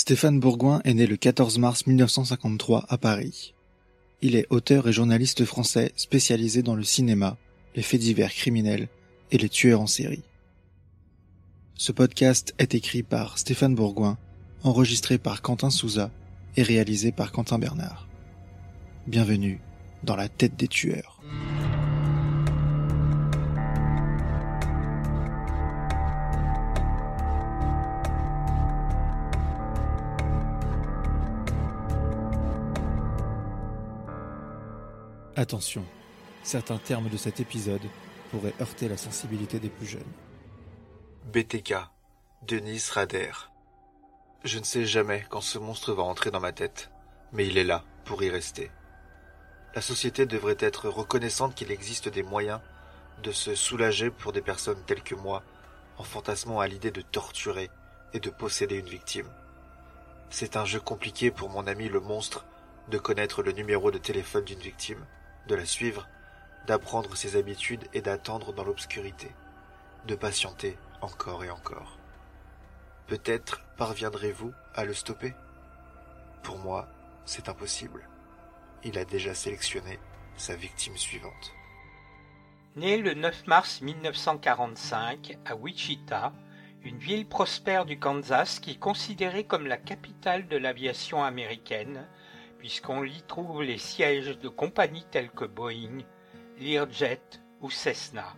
Stéphane Bourgoin est né le 14 mars 1953 à Paris. Il est auteur et journaliste français spécialisé dans le cinéma, les faits divers criminels et les tueurs en série. Ce podcast est écrit par Stéphane Bourgoin, enregistré par Quentin Souza et réalisé par Quentin Bernard. Bienvenue dans la tête des tueurs. Attention, certains termes de cet épisode pourraient heurter la sensibilité des plus jeunes. BTK, Denis Rader. Je ne sais jamais quand ce monstre va entrer dans ma tête, mais il est là pour y rester. La société devrait être reconnaissante qu'il existe des moyens de se soulager pour des personnes telles que moi, en fantasmant à l'idée de torturer et de posséder une victime. C'est un jeu compliqué pour mon ami le monstre de connaître le numéro de téléphone d'une victime de la suivre, d'apprendre ses habitudes et d'attendre dans l'obscurité, de patienter encore et encore. Peut-être parviendrez-vous à le stopper? Pour moi, c'est impossible. Il a déjà sélectionné sa victime suivante. Né le 9 mars 1945 à Wichita, une ville prospère du Kansas qui est considérée comme la capitale de l'aviation américaine, puisqu'on y trouve les sièges de compagnies telles que Boeing, Learjet ou Cessna.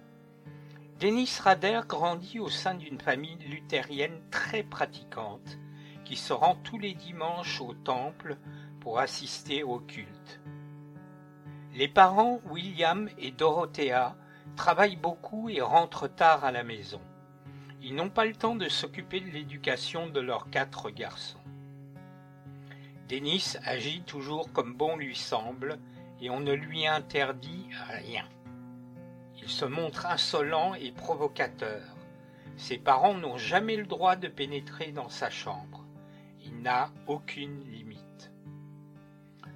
Dennis Rader grandit au sein d'une famille luthérienne très pratiquante, qui se rend tous les dimanches au temple pour assister au culte. Les parents William et Dorothea travaillent beaucoup et rentrent tard à la maison. Ils n'ont pas le temps de s'occuper de l'éducation de leurs quatre garçons. Denis agit toujours comme bon lui semble, et on ne lui interdit rien. Il se montre insolent et provocateur. Ses parents n'ont jamais le droit de pénétrer dans sa chambre. Il n'a aucune limite.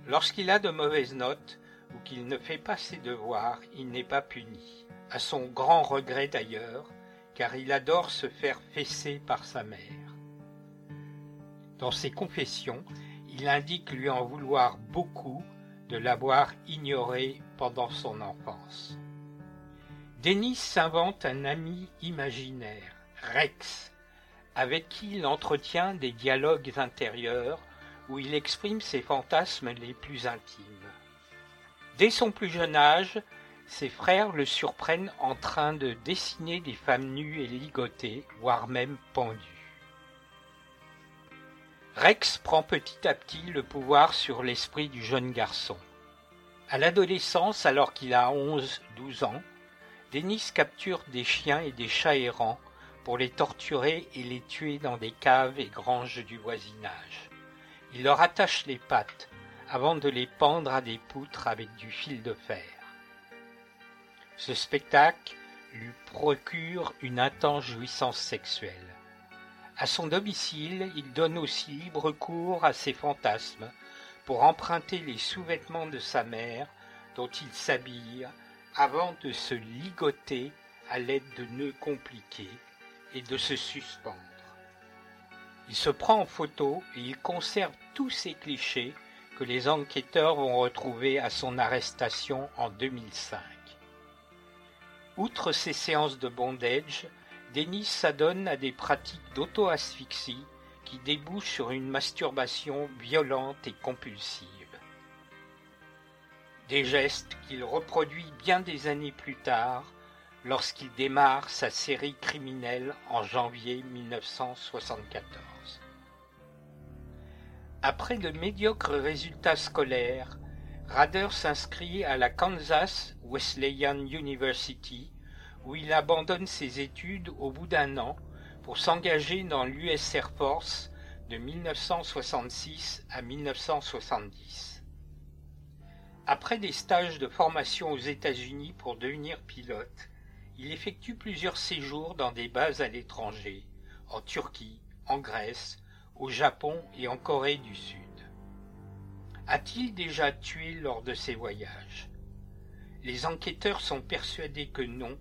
Lorsqu'il a de mauvaises notes ou qu'il ne fait pas ses devoirs, il n'est pas puni. À son grand regret d'ailleurs, car il adore se faire fesser par sa mère. Dans ses confessions, il indique lui en vouloir beaucoup de l'avoir ignoré pendant son enfance. Denis s'invente un ami imaginaire, Rex, avec qui il entretient des dialogues intérieurs où il exprime ses fantasmes les plus intimes. Dès son plus jeune âge, ses frères le surprennent en train de dessiner des femmes nues et ligotées, voire même pendues. Rex prend petit à petit le pouvoir sur l'esprit du jeune garçon. À l'adolescence, alors qu'il a 11-12 ans, Denis capture des chiens et des chats errants pour les torturer et les tuer dans des caves et granges du voisinage. Il leur attache les pattes avant de les pendre à des poutres avec du fil de fer. Ce spectacle lui procure une intense jouissance sexuelle. À son domicile, il donne aussi libre cours à ses fantasmes pour emprunter les sous-vêtements de sa mère dont il s'habille avant de se ligoter à l'aide de nœuds compliqués et de se suspendre. Il se prend en photo et il conserve tous ces clichés que les enquêteurs vont retrouver à son arrestation en 2005. Outre ces séances de bondage, Denis s'adonne à des pratiques d'auto-asphyxie qui débouchent sur une masturbation violente et compulsive. Des gestes qu'il reproduit bien des années plus tard lorsqu'il démarre sa série criminelle en janvier 1974. Après de médiocres résultats scolaires, Rader s'inscrit à la Kansas Wesleyan University où il abandonne ses études au bout d'un an pour s'engager dans l'US Air Force de 1966 à 1970. Après des stages de formation aux États-Unis pour devenir pilote, il effectue plusieurs séjours dans des bases à l'étranger, en Turquie, en Grèce, au Japon et en Corée du Sud. A-t-il déjà tué lors de ces voyages? Les enquêteurs sont persuadés que non,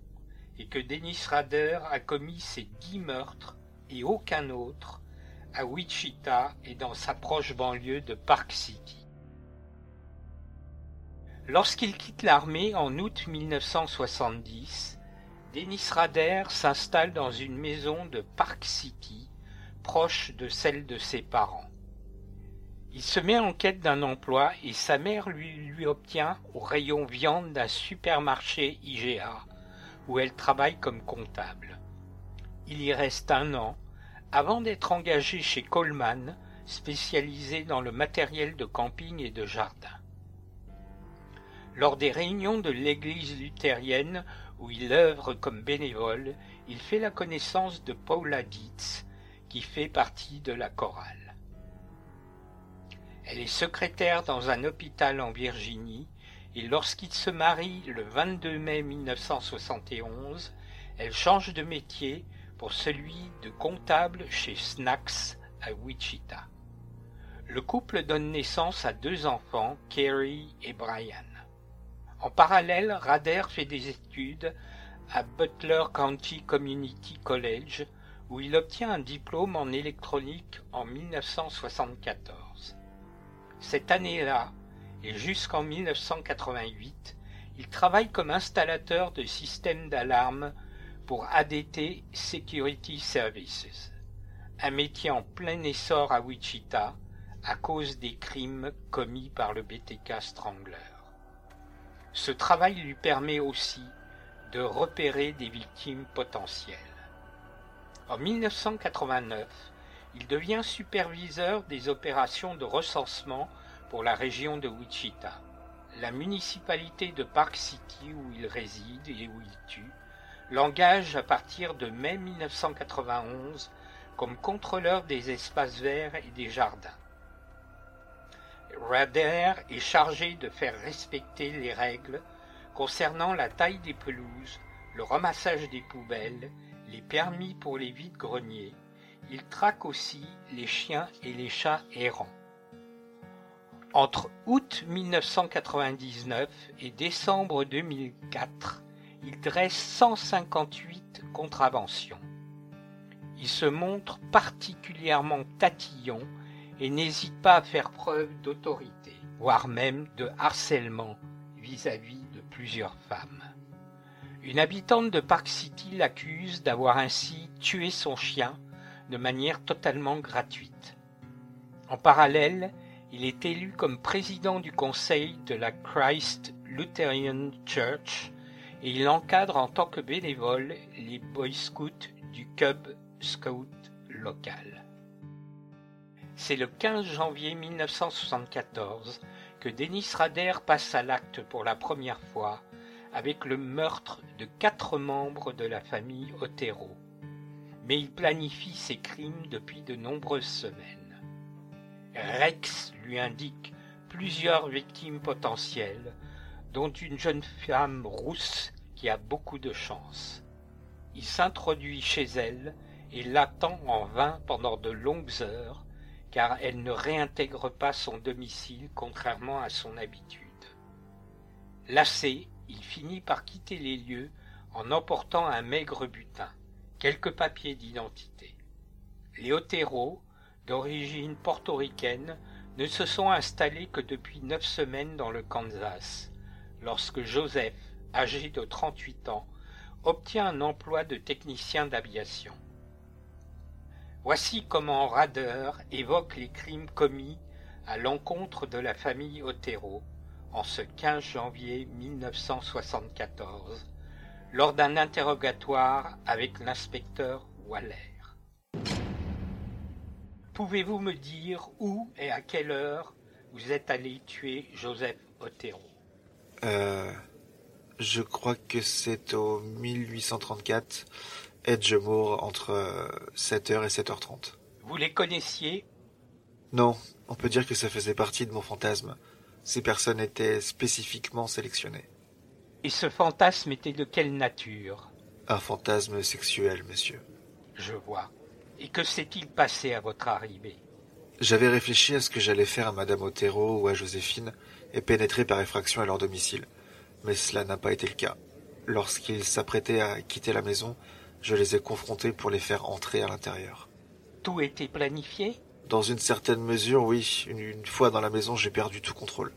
et que Dennis Rader a commis ces dix meurtres et aucun autre à Wichita et dans sa proche banlieue de Park City. Lorsqu'il quitte l'armée en août 1970, Dennis Rader s'installe dans une maison de Park City, proche de celle de ses parents. Il se met en quête d'un emploi et sa mère lui, lui obtient au rayon viande d'un supermarché IGA, où elle travaille comme comptable. Il y reste un an avant d'être engagé chez Coleman, spécialisé dans le matériel de camping et de jardin. Lors des réunions de l'église luthérienne où il œuvre comme bénévole, il fait la connaissance de Paula Dietz, qui fait partie de la chorale. Elle est secrétaire dans un hôpital en Virginie et lorsqu'il se marie le 22 mai 1971, elle change de métier pour celui de comptable chez Snacks à Wichita. Le couple donne naissance à deux enfants, Kerry et Brian. En parallèle, Rader fait des études à Butler County Community College, où il obtient un diplôme en électronique en 1974. Cette année-là, et jusqu'en 1988, il travaille comme installateur de systèmes d'alarme pour ADT Security Services, un métier en plein essor à Wichita à cause des crimes commis par le BTK Strangler. Ce travail lui permet aussi de repérer des victimes potentielles. En 1989, il devient superviseur des opérations de recensement pour la région de Wichita. La municipalité de Park City où il réside et où il tue l'engage à partir de mai 1991 comme contrôleur des espaces verts et des jardins. Rader est chargé de faire respecter les règles concernant la taille des pelouses, le ramassage des poubelles, les permis pour les vides-greniers. Il traque aussi les chiens et les chats errants. Entre août 1999 et décembre 2004, il dresse 158 contraventions. Il se montre particulièrement tatillon et n'hésite pas à faire preuve d'autorité, voire même de harcèlement vis-à-vis de plusieurs femmes. Une habitante de Park City l'accuse d'avoir ainsi tué son chien de manière totalement gratuite. En parallèle, il est élu comme président du conseil de la Christ Lutheran Church et il encadre en tant que bénévole les Boy Scouts du Cub Scout local. C'est le 15 janvier 1974 que Denis Rader passe à l'acte pour la première fois avec le meurtre de quatre membres de la famille Otero. Mais il planifie ses crimes depuis de nombreuses semaines. Rex lui indique plusieurs victimes potentielles, dont une jeune femme rousse qui a beaucoup de chance. Il s'introduit chez elle et l'attend en vain pendant de longues heures car elle ne réintègre pas son domicile contrairement à son habitude. Lassé, il finit par quitter les lieux en emportant un maigre butin, quelques papiers d'identité. Les Otero, d'origine portoricaine, ne se sont installés que depuis neuf semaines dans le Kansas, lorsque Joseph, âgé de 38 ans, obtient un emploi de technicien d'aviation. Voici comment Rader évoque les crimes commis à l'encontre de la famille Otero en ce 15 janvier 1974 lors d'un interrogatoire avec l'inspecteur Waller. Pouvez-vous me dire où et à quelle heure vous êtes allé tuer Joseph Otero? Euh. Je crois que c'est au 1834 Edgemore entre 7h et 7h30. Vous les connaissiez? Non, on peut dire que ça faisait partie de mon fantasme. Ces personnes étaient spécifiquement sélectionnées. Et ce fantasme était de quelle nature? Un fantasme sexuel, monsieur. Je vois. Et que s'est-il passé à votre arrivée? J'avais réfléchi à ce que j'allais faire à Madame Otero ou à Joséphine et pénétrer par effraction à leur domicile. Mais cela n'a pas été le cas. Lorsqu'ils s'apprêtaient à quitter la maison, je les ai confrontés pour les faire entrer à l'intérieur. Tout était planifié? Dans une certaine mesure, oui. Une, une fois dans la maison, j'ai perdu tout contrôle.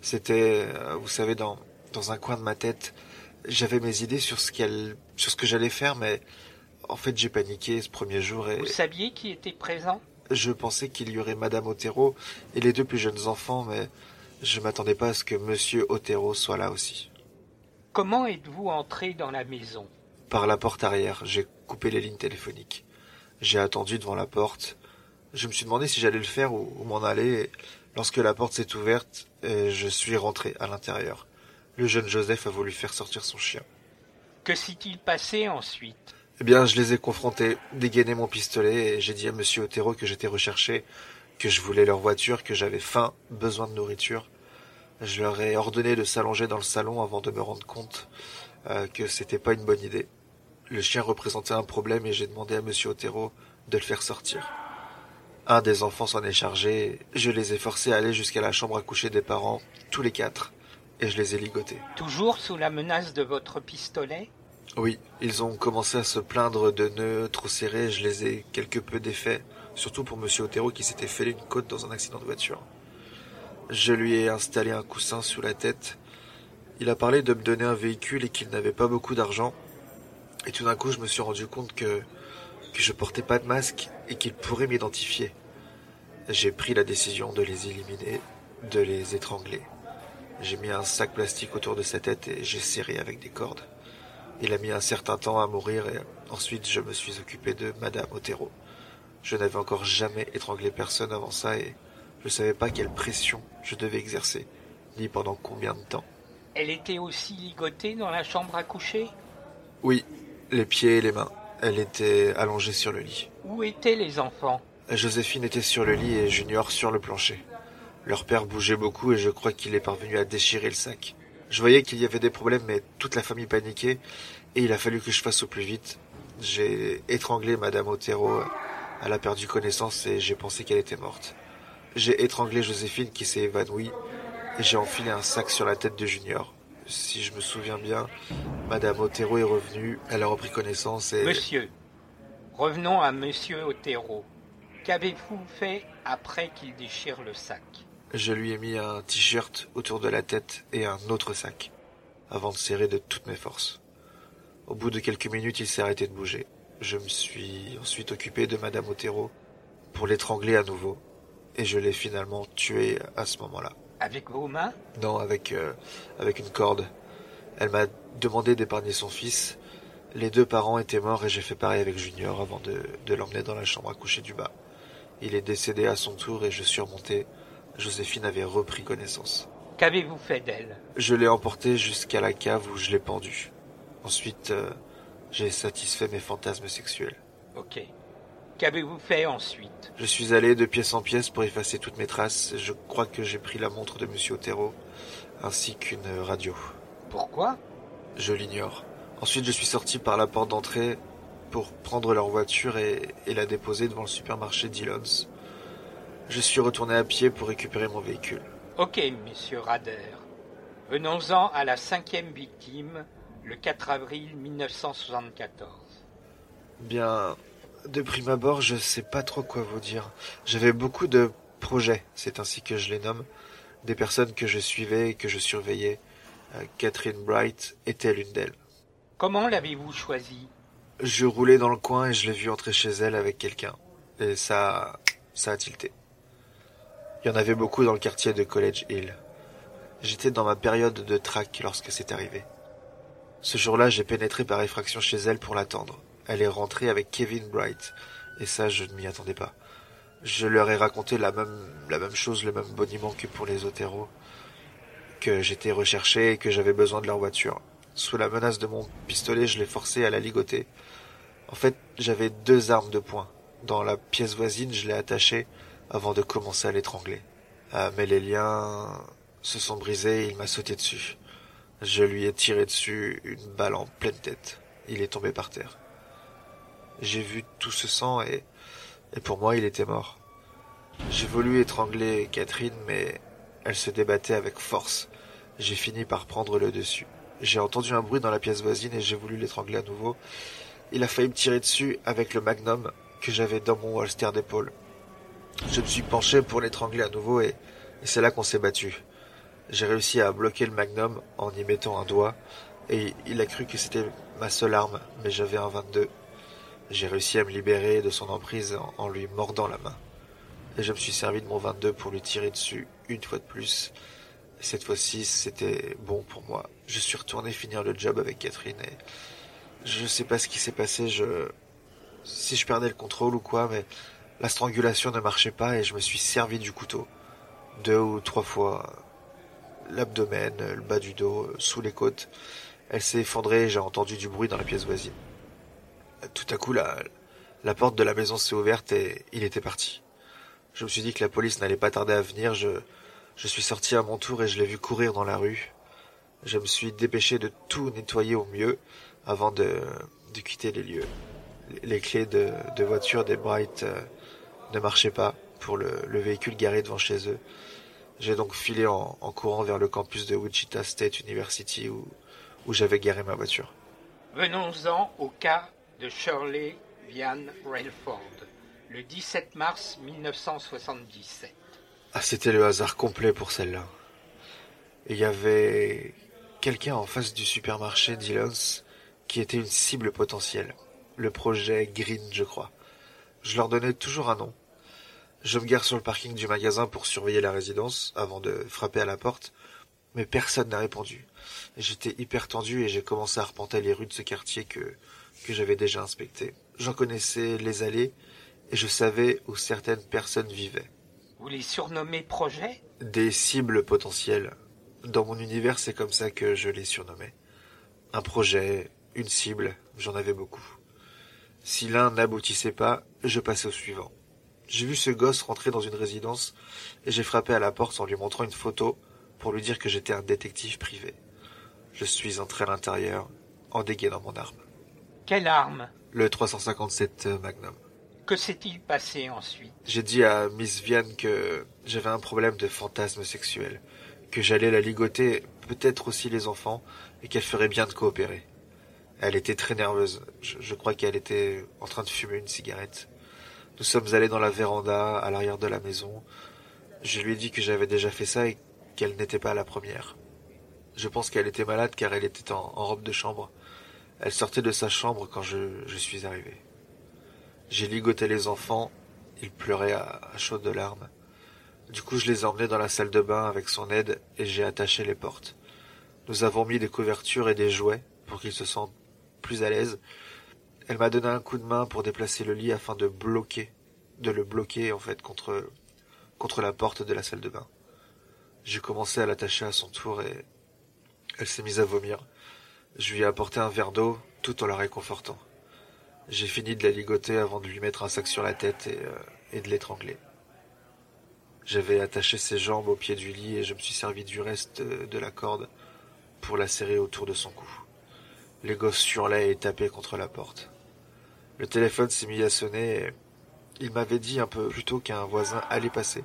C'était, euh, vous savez, dans, dans un coin de ma tête, j'avais mes idées sur ce qu'elle, sur ce que j'allais faire, mais en fait, j'ai paniqué ce premier jour et Vous saviez qui était présent? je pensais qu'il y aurait Madame Otero et les deux plus jeunes enfants, mais je m'attendais pas à ce que Monsieur Otero soit là aussi. Comment êtes-vous entré dans la maison? Par la porte arrière, j'ai coupé les lignes téléphoniques. J'ai attendu devant la porte. Je me suis demandé si j'allais le faire ou, ou m'en aller. et lorsque la porte s'est ouverte, et je suis rentré à l'intérieur. Le jeune Joseph a voulu faire sortir son chien. Que s'est-il passé ensuite? Eh bien, je les ai confrontés, dégainé mon pistolet et j'ai dit à Monsieur Otero que j'étais recherché, que je voulais leur voiture, que j'avais faim, besoin de nourriture. Je leur ai ordonné de s'allonger dans le salon avant de me rendre compte euh, que c'était pas une bonne idée. Le chien représentait un problème et j'ai demandé à Monsieur Otero de le faire sortir. Un des enfants s'en est chargé, je les ai forcés à aller jusqu'à la chambre à coucher des parents, tous les quatre, et je les ai ligotés. Toujours sous la menace de votre pistolet? Oui, ils ont commencé à se plaindre de nœuds trop serrés, je les ai quelque peu défaits, surtout pour Monsieur Otero qui s'était fait une côte dans un accident de voiture. Je lui ai installé un coussin sous la tête. Il a parlé de me donner un véhicule et qu'il n'avait pas beaucoup d'argent. Et tout d'un coup, je me suis rendu compte que, que je portais pas de masque et qu'il pourrait m'identifier. J'ai pris la décision de les éliminer, de les étrangler. J'ai mis un sac plastique autour de sa tête et j'ai serré avec des cordes. Il a mis un certain temps à mourir et ensuite je me suis occupé de Madame Otero. Je n'avais encore jamais étranglé personne avant ça et je ne savais pas quelle pression je devais exercer, ni pendant combien de temps. Elle était aussi ligotée dans la chambre à coucher? Oui, les pieds et les mains. Elle était allongée sur le lit. Où étaient les enfants? Joséphine était sur le lit et Junior sur le plancher. Leur père bougeait beaucoup et je crois qu'il est parvenu à déchirer le sac. Je voyais qu'il y avait des problèmes mais toute la famille paniquait et il a fallu que je fasse au plus vite. J'ai étranglé Madame Otero. Elle a perdu connaissance et j'ai pensé qu'elle était morte. J'ai étranglé Joséphine qui s'est évanouie et j'ai enfilé un sac sur la tête de Junior. Si je me souviens bien, Madame Otero est revenue, elle a repris connaissance et... Monsieur, revenons à Monsieur Otero. Qu'avez-vous fait après qu'il déchire le sac? Je lui ai mis un t-shirt autour de la tête et un autre sac, avant de serrer de toutes mes forces. Au bout de quelques minutes, il s'est arrêté de bouger. Je me suis ensuite occupé de Madame Otero pour l'étrangler à nouveau, et je l'ai finalement tué à ce moment-là. Avec vos mains? Non, avec, euh, avec une corde. Elle m'a demandé d'épargner son fils. Les deux parents étaient morts et j'ai fait pareil avec Junior avant de, de l'emmener dans la chambre à coucher du bas. Il est décédé à son tour et je suis remonté. Joséphine avait repris connaissance. Qu'avez-vous fait d'elle? Je l'ai emporté jusqu'à la cave où je l'ai pendu. Ensuite, euh, j'ai satisfait mes fantasmes sexuels. Ok. Qu'avez-vous fait ensuite? Je suis allé de pièce en pièce pour effacer toutes mes traces. Je crois que j'ai pris la montre de Monsieur Otero, ainsi qu'une radio. Pourquoi? Je l'ignore. Ensuite, je suis sorti par la porte d'entrée pour prendre leur voiture et, et la déposer devant le supermarché Dillon's. Je suis retourné à pied pour récupérer mon véhicule. Ok, monsieur Rader. Venons-en à la cinquième victime, le 4 avril 1974. Bien, de prime abord, je sais pas trop quoi vous dire. J'avais beaucoup de projets, c'est ainsi que je les nomme, des personnes que je suivais et que je surveillais. Euh, Catherine Bright était l'une d'elles. Comment l'avez-vous choisie? Je roulais dans le coin et je l'ai vue entrer chez elle avec quelqu'un. Et ça, ça a tilté. Il y en avait beaucoup dans le quartier de College Hill. J'étais dans ma période de trac lorsque c'est arrivé. Ce jour-là, j'ai pénétré par effraction chez elle pour l'attendre. Elle est rentrée avec Kevin Bright, et ça, je ne m'y attendais pas. Je leur ai raconté la même, la même chose, le même boniment que pour les Otero, que j'étais recherché et que j'avais besoin de leur voiture. Sous la menace de mon pistolet, je l'ai forcé à la ligoter. En fait, j'avais deux armes de poing. Dans la pièce voisine, je l'ai attachée avant de commencer à l'étrangler. Ah, mais les liens se sont brisés et il m'a sauté dessus. Je lui ai tiré dessus une balle en pleine tête. Il est tombé par terre. J'ai vu tout ce sang et, et pour moi il était mort. J'ai voulu étrangler Catherine mais elle se débattait avec force. J'ai fini par prendre le dessus. J'ai entendu un bruit dans la pièce voisine et j'ai voulu l'étrangler à nouveau. Il a failli me tirer dessus avec le magnum que j'avais dans mon holster d'épaule. Je me suis penché pour l'étrangler à nouveau et, c'est là qu'on s'est battu. J'ai réussi à bloquer le magnum en y mettant un doigt et il a cru que c'était ma seule arme, mais j'avais un 22. J'ai réussi à me libérer de son emprise en, lui mordant la main. Et je me suis servi de mon 22 pour lui tirer dessus une fois de plus. Et cette fois-ci, c'était bon pour moi. Je suis retourné finir le job avec Catherine et je sais pas ce qui s'est passé, je, si je perdais le contrôle ou quoi, mais la strangulation ne marchait pas et je me suis servi du couteau. Deux ou trois fois. L'abdomen, le bas du dos, sous les côtes. Elle s'est effondrée et j'ai entendu du bruit dans la pièce voisine. Tout à coup, la, la porte de la maison s'est ouverte et il était parti. Je me suis dit que la police n'allait pas tarder à venir. Je, je suis sorti à mon tour et je l'ai vu courir dans la rue. Je me suis dépêché de tout nettoyer au mieux avant de, de quitter les lieux. Les clés de, de voiture des Bright euh, ne marchaient pas pour le, le, véhicule garé devant chez eux. J'ai donc filé en, en, courant vers le campus de Wichita State University où, où j'avais garé ma voiture. Venons-en au cas de Shirley Vian Railford, le 17 mars 1977. Ah, c'était le hasard complet pour celle-là. Il y avait quelqu'un en face du supermarché Dillon's qui était une cible potentielle. Le projet Green, je crois. Je leur donnais toujours un nom. Je me gare sur le parking du magasin pour surveiller la résidence avant de frapper à la porte, mais personne n'a répondu. J'étais hyper tendu et j'ai commencé à arpenter les rues de ce quartier que, que j'avais déjà inspecté. J'en connaissais les allées et je savais où certaines personnes vivaient. Vous les surnommez projets? Des cibles potentielles. Dans mon univers, c'est comme ça que je les surnommais. Un projet, une cible, j'en avais beaucoup. Si l'un n'aboutissait pas, je passais au suivant. J'ai vu ce gosse rentrer dans une résidence et j'ai frappé à la porte en lui montrant une photo pour lui dire que j'étais un détective privé. Je suis entré à l'intérieur en dégainant mon arme. Quelle arme? Le 357 Magnum. Que s'est-il passé ensuite? J'ai dit à Miss Vianne que j'avais un problème de fantasme sexuel, que j'allais la ligoter, peut-être aussi les enfants, et qu'elle ferait bien de coopérer. Elle était très nerveuse. Je, je crois qu'elle était en train de fumer une cigarette. Nous sommes allés dans la véranda, à l'arrière de la maison. Je lui ai dit que j'avais déjà fait ça et qu'elle n'était pas la première. Je pense qu'elle était malade car elle était en, robe de chambre. Elle sortait de sa chambre quand je, je suis arrivé. J'ai ligoté les enfants. Ils pleuraient à, à chaudes larmes. Du coup, je les ai emmenés dans la salle de bain avec son aide et j'ai attaché les portes. Nous avons mis des couvertures et des jouets pour qu'ils se sentent plus à l'aise. Elle m'a donné un coup de main pour déplacer le lit afin de bloquer, de le bloquer en fait contre, contre la porte de la salle de bain. J'ai commencé à l'attacher à son tour et elle s'est mise à vomir. Je lui ai apporté un verre d'eau tout en la réconfortant. J'ai fini de la ligoter avant de lui mettre un sac sur la tête et, euh, et de l'étrangler. J'avais attaché ses jambes au pied du lit et je me suis servi du reste de la corde pour la serrer autour de son cou. Les gosses hurlaient et tapaient contre la porte. Le téléphone s'est mis à sonner et il m'avait dit un peu plus tôt qu'un voisin allait passer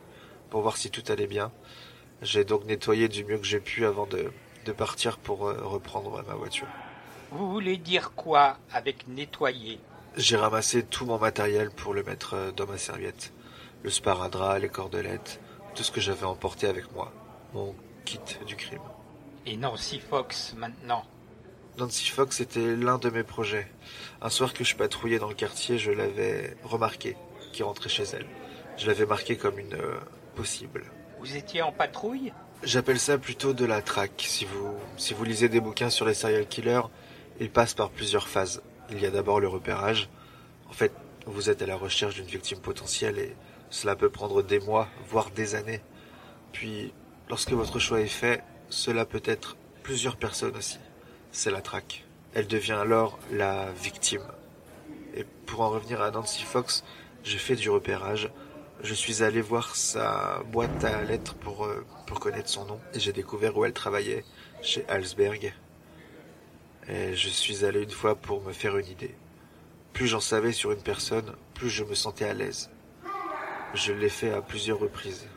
pour voir si tout allait bien. J'ai donc nettoyé du mieux que j'ai pu avant de, de partir pour euh, reprendre ma voiture. Vous voulez dire quoi avec nettoyer? J'ai ramassé tout mon matériel pour le mettre euh, dans ma serviette. Le sparadrap, les cordelettes, tout ce que j'avais emporté avec moi. Mon kit du crime. Et Nancy Fox maintenant Nancy Fox était l'un de mes projets. Un soir que je patrouillais dans le quartier, je l'avais remarqué, qui rentrait chez elle. Je l'avais marqué comme une euh, possible. Vous étiez en patrouille? J'appelle ça plutôt de la traque. Si vous, si vous lisez des bouquins sur les serial killers, ils passent par plusieurs phases. Il y a d'abord le repérage. En fait, vous êtes à la recherche d'une victime potentielle et cela peut prendre des mois, voire des années. Puis, lorsque votre choix est fait, cela peut être plusieurs personnes aussi. C'est la traque. Elle devient alors la victime. Et pour en revenir à Nancy Fox, j'ai fait du repérage. Je suis allé voir sa boîte à lettres pour, euh, pour connaître son nom. Et j'ai découvert où elle travaillait, chez Halsberg. Et je suis allé une fois pour me faire une idée. Plus j'en savais sur une personne, plus je me sentais à l'aise. Je l'ai fait à plusieurs reprises.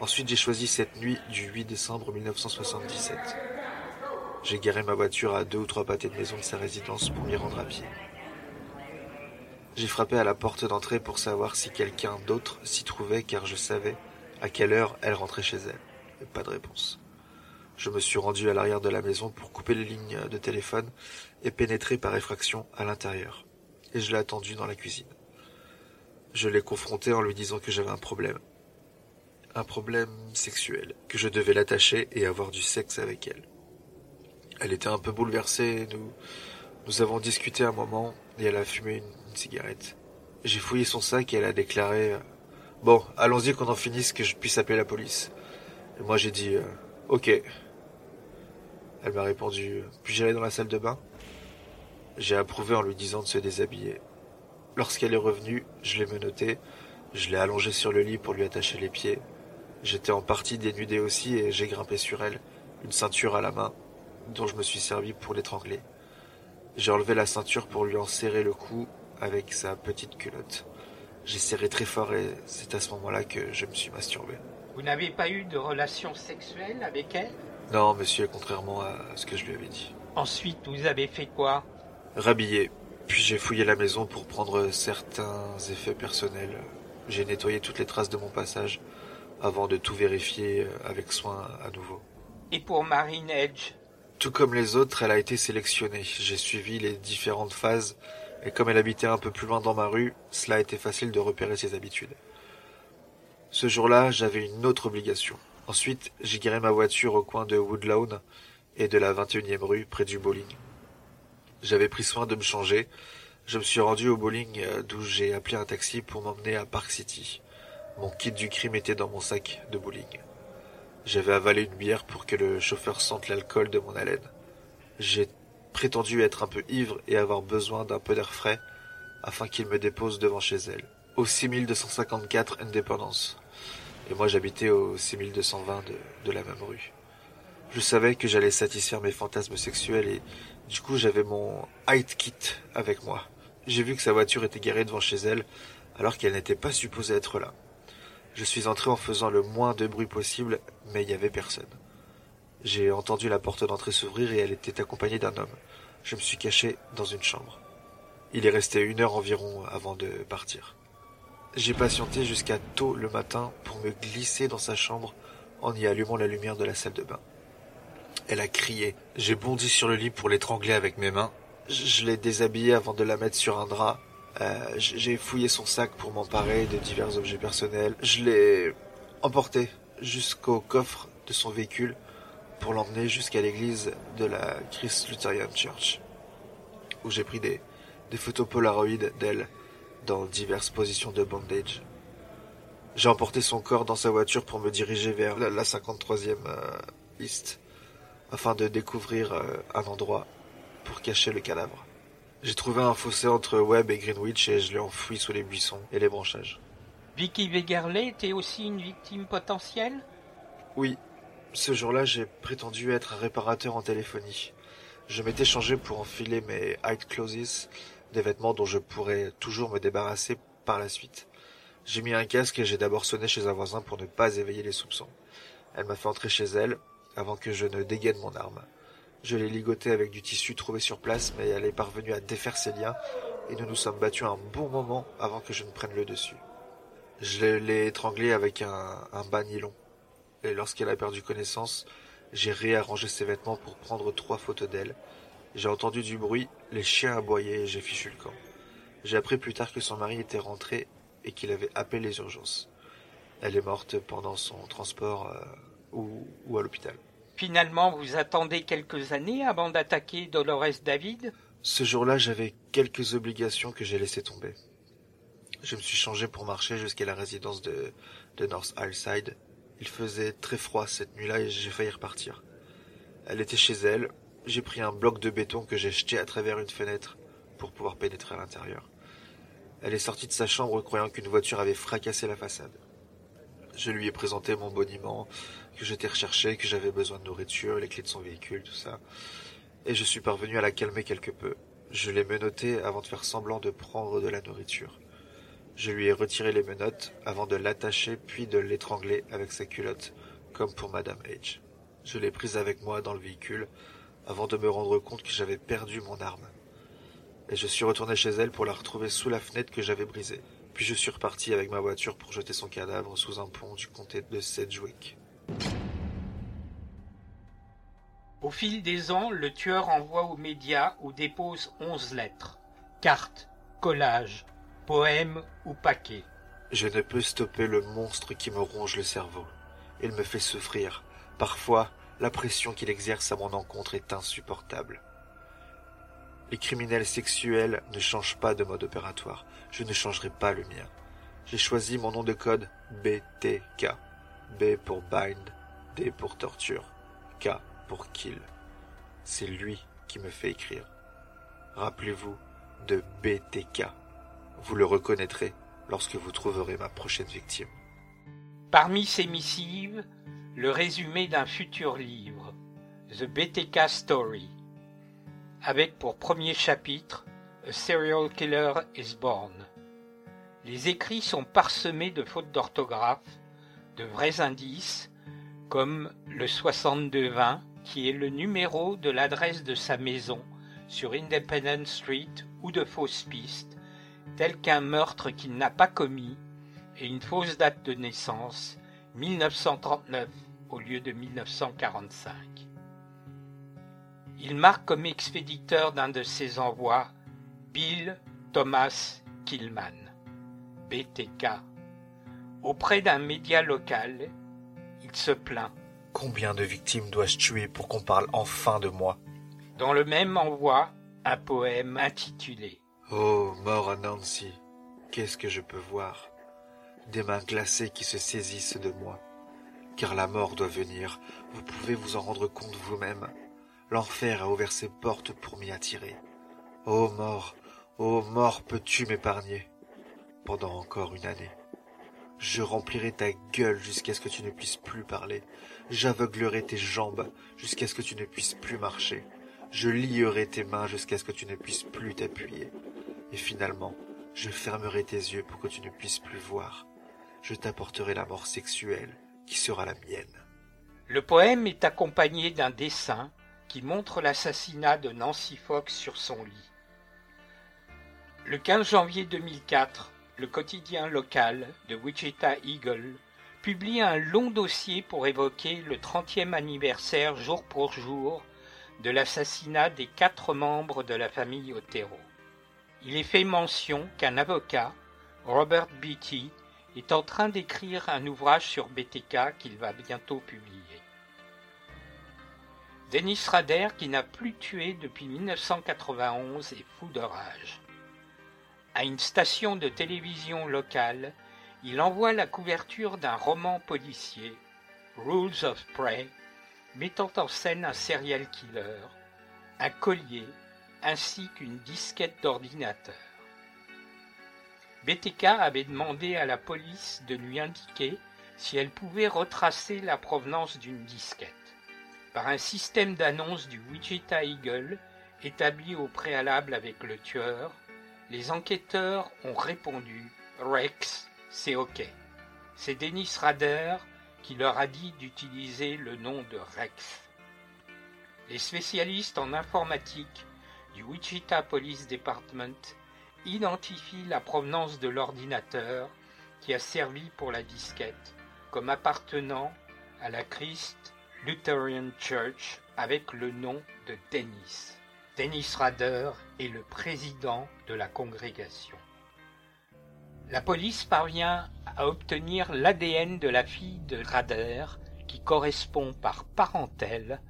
Ensuite, j'ai choisi cette nuit du 8 décembre 1977. J'ai garé ma voiture à deux ou trois pâtés de maison de sa résidence pour m'y rendre à pied. J'ai frappé à la porte d'entrée pour savoir si quelqu'un d'autre s'y trouvait car je savais à quelle heure elle rentrait chez elle. pas de réponse. Je me suis rendu à l'arrière de la maison pour couper les lignes de téléphone et pénétrer par effraction à l'intérieur. Et je l'ai attendu dans la cuisine. Je l'ai confronté en lui disant que j'avais un problème. Un problème sexuel, que je devais l'attacher et avoir du sexe avec elle. Elle était un peu bouleversée, nous, nous avons discuté un moment et elle a fumé une cigarette. J'ai fouillé son sac et elle a déclaré euh, Bon, allons-y qu'on en finisse, que je puisse appeler la police. Et moi j'ai dit euh, Ok. Elle m'a répondu Puis-je aller dans la salle de bain J'ai approuvé en lui disant de se déshabiller. Lorsqu'elle est revenue, je l'ai menotté, je l'ai allongée sur le lit pour lui attacher les pieds. J'étais en partie dénudé aussi et j'ai grimpé sur elle, une ceinture à la main, dont je me suis servi pour l'étrangler. J'ai enlevé la ceinture pour lui en serrer le cou avec sa petite culotte. J'ai serré très fort et c'est à ce moment-là que je me suis masturbé. Vous n'avez pas eu de relation sexuelle avec elle? Non, monsieur, contrairement à ce que je lui avais dit. Ensuite, vous avez fait quoi? Rhabillé. Puis j'ai fouillé la maison pour prendre certains effets personnels. J'ai nettoyé toutes les traces de mon passage avant de tout vérifier avec soin à nouveau. Et pour Marine Edge? Tout comme les autres, elle a été sélectionnée. J'ai suivi les différentes phases et comme elle habitait un peu plus loin dans ma rue, cela a été facile de repérer ses habitudes. Ce jour-là, j'avais une autre obligation. Ensuite, j'ai garé ma voiture au coin de Woodlawn et de la 21e rue, près du bowling. J'avais pris soin de me changer. Je me suis rendu au bowling euh, d'où j'ai appelé un taxi pour m'emmener à Park City. Mon kit du crime était dans mon sac de bowling. J'avais avalé une bière pour que le chauffeur sente l'alcool de mon haleine. J'ai prétendu être un peu ivre et avoir besoin d'un peu d'air frais afin qu'il me dépose devant chez elle, au 6254 Independence. Et moi j'habitais au 6220 de, de la même rue. Je savais que j'allais satisfaire mes fantasmes sexuels et du coup j'avais mon height kit avec moi. J'ai vu que sa voiture était garée devant chez elle alors qu'elle n'était pas supposée être là. Je suis entré en faisant le moins de bruit possible, mais il n'y avait personne. J'ai entendu la porte d'entrée s'ouvrir et elle était accompagnée d'un homme. Je me suis caché dans une chambre. Il est resté une heure environ avant de partir. J'ai patienté jusqu'à tôt le matin pour me glisser dans sa chambre en y allumant la lumière de la salle de bain. Elle a crié. J'ai bondi sur le lit pour l'étrangler avec mes mains. Je, l'ai déshabillée avant de la mettre sur un drap. Euh, j'ai fouillé son sac pour m'emparer de divers objets personnels. Je l'ai emporté jusqu'au coffre de son véhicule pour l'emmener jusqu'à l'église de la Christ Lutheran Church, où j'ai pris des, photos polaroïdes d'elle dans diverses positions de bondage. J'ai emporté son corps dans sa voiture pour me diriger vers la, 53e euh, liste, afin de découvrir euh, un endroit pour cacher le cadavre. J'ai trouvé un fossé entre Webb et Greenwich et je l'ai enfoui sous les buissons et les branchages. Vicky Wegerle était aussi une victime potentielle? Oui, ce jour-là, j'ai prétendu être un réparateur en téléphonie. Je m'étais changé pour enfiler mes hide clothes, des vêtements dont je pourrais toujours me débarrasser par la suite. J'ai mis un casque et j'ai d'abord sonné chez un voisin pour ne pas éveiller les soupçons. Elle m'a fait entrer chez elle avant que je ne dégaine mon arme. Je l'ai ligotée avec du tissu trouvé sur place, mais elle est parvenue à défaire ses liens et nous nous sommes battus un bon moment avant que je ne prenne le dessus. Je l'ai étranglée avec un, un bas nylon et lorsqu'elle a perdu connaissance, j'ai réarrangé ses vêtements pour prendre trois photos d'elle. J'ai entendu du bruit, les chiens aboyaient et j'ai fichu le camp. J'ai appris plus tard que son mari était rentré et qu'il avait appelé les urgences. Elle est morte pendant son transport euh, ou à l'hôpital. Finalement, vous attendez quelques années avant d'attaquer Dolores David? Ce jour-là, j'avais quelques obligations que j'ai laissées tomber. Je me suis changé pour marcher jusqu'à la résidence de, de North Hillside il faisait très froid cette nuit-là et j'ai failli repartir. Elle était chez elle. J'ai pris un bloc de béton que j'ai jeté à travers une fenêtre pour pouvoir pénétrer à l'intérieur. Elle est sortie de sa chambre croyant qu'une voiture avait fracassé la façade. Je lui ai présenté mon boniment, que j'étais recherché, que j'avais besoin de nourriture, les clés de son véhicule, tout ça. Et je suis parvenu à la calmer quelque peu. Je l'ai menottée avant de faire semblant de prendre de la nourriture. Je lui ai retiré les menottes avant de l'attacher puis de l'étrangler avec sa culotte, comme pour Madame H. Je l'ai prise avec moi dans le véhicule avant de me rendre compte que j'avais perdu mon arme. et je suis retourné chez elle pour la retrouver sous la fenêtre que j'avais brisée. Puis je suis reparti avec ma voiture pour jeter son cadavre sous un pont du comté de Sedgwick. Au fil des ans, le tueur envoie aux médias ou dépose onze lettres, cartes, collages, poèmes ou paquets. Je ne peux stopper le monstre qui me ronge le cerveau. Il me fait souffrir. Parfois, la pression qu'il exerce à mon encontre est insupportable. Les criminels sexuels ne changent pas de mode opératoire. Je ne changerai pas le mien. J'ai choisi mon nom de code BTK. B pour bind, D pour torture, K pour kill. C'est lui qui me fait écrire. Rappelez-vous de BTK. Vous le reconnaîtrez lorsque vous trouverez ma prochaine victime. Parmi ces missives, le résumé d'un futur livre, The BTK Story, avec pour premier chapitre A Serial Killer is Born. Les écrits sont parsemés de fautes d'orthographe, de vrais indices, comme le 6220, qui est le numéro de l'adresse de sa maison sur Independence Street, ou de fausses pistes, telles qu'un meurtre qu'il n'a pas commis et une fausse date de naissance, 1939 au lieu de 1945. Il marque comme expéditeur d'un de ses envois Bill Thomas Killman, BTK. Auprès d'un média local, il se plaint. Combien de victimes dois-je tuer pour qu'on parle enfin de moi? Dans le même envoi, un poème intitulé Oh, mort à Nancy, qu'est-ce que je peux voir? Des mains glacées qui se saisissent de moi. Car la mort doit venir, vous pouvez vous en rendre compte vous-même. L'enfer a ouvert ses portes pour m'y attirer. Ô mort, ô mort, peux-tu m'épargner? Pendant encore une année. Je remplirai ta gueule jusqu'à ce que tu ne puisses plus parler. J'aveuglerai tes jambes jusqu'à ce que tu ne puisses plus marcher. Je lierai tes mains jusqu'à ce que tu ne puisses plus t'appuyer. Et finalement, je fermerai tes yeux pour que tu ne puisses plus voir. Je t'apporterai la mort sexuelle qui sera la mienne. Le poème est accompagné d'un dessin montre l'assassinat de Nancy Fox sur son lit. Le 15 janvier 2004, le quotidien local de Wichita Eagle publie un long dossier pour évoquer le 30e anniversaire jour pour jour de l'assassinat des quatre membres de la famille Otero. Il est fait mention qu'un avocat, Robert Beatty, est en train d'écrire un ouvrage sur BTK qu'il va bientôt publier. Dennis Rader, qui n'a plus tué depuis 1991, est fou de rage. À une station de télévision locale, il envoie la couverture d'un roman policier, Rules of Prey, mettant en scène un serial killer, un collier ainsi qu'une disquette d'ordinateur. BTK avait demandé à la police de lui indiquer si elle pouvait retracer la provenance d'une disquette. Par un système d'annonce du Wichita Eagle établi au préalable avec le tueur, les enquêteurs ont répondu Rex, c'est OK. C'est Dennis Rader qui leur a dit d'utiliser le nom de Rex. Les spécialistes en informatique du Wichita Police Department identifie la provenance de l'ordinateur qui a servi pour la disquette comme appartenant à la Christ Lutheran Church avec le nom de Dennis. Dennis Rader est le président de la congrégation. La police parvient à obtenir l'ADN de la fille de Rader qui correspond par parentèle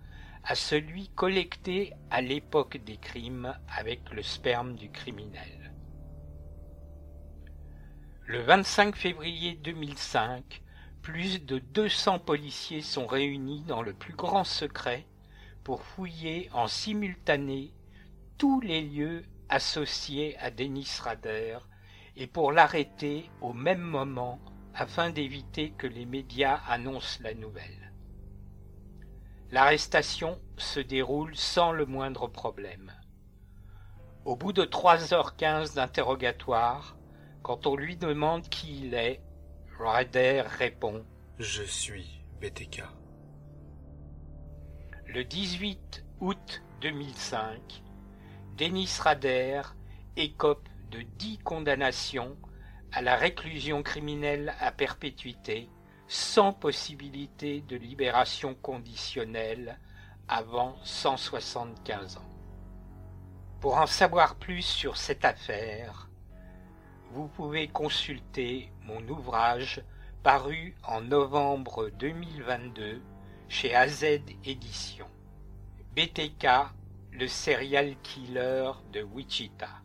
à celui collecté à l'époque des crimes avec le sperme du criminel. Le 25 février 2005, plus de 200 policiers sont réunis dans le plus grand secret pour fouiller en simultané tous les lieux associés à Denis Rader et pour l'arrêter au même moment afin d'éviter que les médias annoncent la nouvelle. L'arrestation se déroule sans le moindre problème. Au bout de trois heures quinze d'interrogatoire, quand on lui demande qui il est, Ryder répond Je suis BTK. Le 18 août 2005, Dennis Rader écope de dix condamnations à la réclusion criminelle à perpétuité sans possibilité de libération conditionnelle avant 175 ans. Pour en savoir plus sur cette affaire, vous pouvez consulter mon ouvrage paru en novembre 2022 chez AZ Éditions. BTK, le serial killer de Wichita.